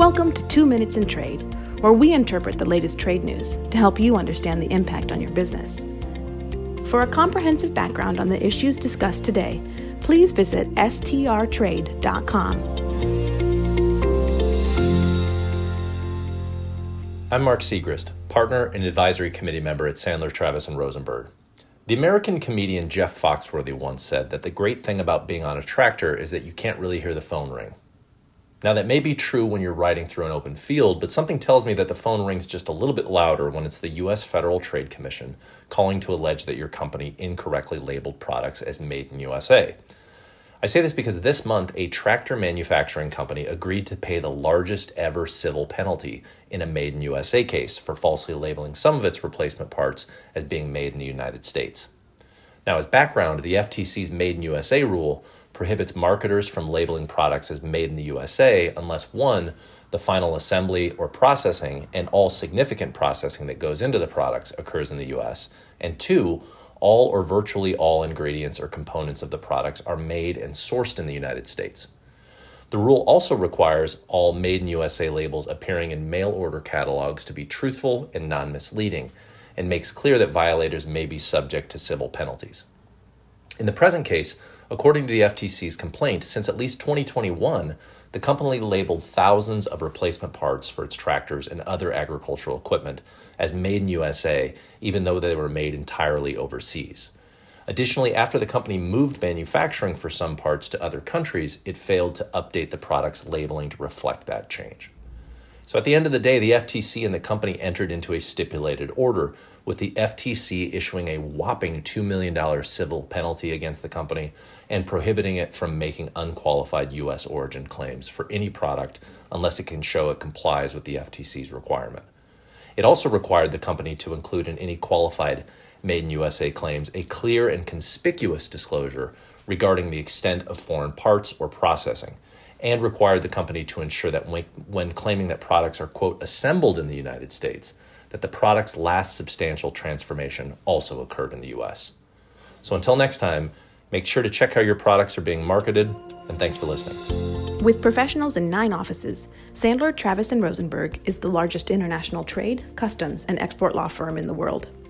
Welcome to Two Minutes in Trade, where we interpret the latest trade news to help you understand the impact on your business. For a comprehensive background on the issues discussed today, please visit strtrade.com. I'm Mark Segrist, partner and advisory committee member at Sandler Travis and Rosenberg. The American comedian Jeff Foxworthy once said that the great thing about being on a tractor is that you can't really hear the phone ring. Now, that may be true when you're riding through an open field, but something tells me that the phone rings just a little bit louder when it's the U.S. Federal Trade Commission calling to allege that your company incorrectly labeled products as made in USA. I say this because this month, a tractor manufacturing company agreed to pay the largest ever civil penalty in a Made in USA case for falsely labeling some of its replacement parts as being made in the United States. Now, as background, the FTC's Made in USA rule prohibits marketers from labeling products as made in the USA unless one, the final assembly or processing and all significant processing that goes into the products occurs in the US, and two, all or virtually all ingredients or components of the products are made and sourced in the United States. The rule also requires all Made in USA labels appearing in mail order catalogs to be truthful and non misleading, and makes clear that violators may be subject to civil penalties. In the present case, according to the FTC's complaint, since at least 2021, the company labeled thousands of replacement parts for its tractors and other agricultural equipment as made in USA, even though they were made entirely overseas. Additionally, after the company moved manufacturing for some parts to other countries, it failed to update the product's labeling to reflect that change. So at the end of the day, the FTC and the company entered into a stipulated order, with the FTC issuing a whopping $2 million civil penalty against the company and prohibiting it from making unqualified U.S. origin claims for any product unless it can show it complies with the FTC's requirement. It also required the company to include in any qualified Made in USA claims a clear and conspicuous disclosure regarding the extent of foreign parts or processing and required the company to ensure that when, when claiming that products are, quote, assembled in the United States, that the product's last substantial transformation also occurred in the US. So until next time, make sure to check how your products are being marketed, and thanks for listening. With professionals in nine offices, Sandler, Travis, and Rosenberg is the largest international trade, customs, and export law firm in the world.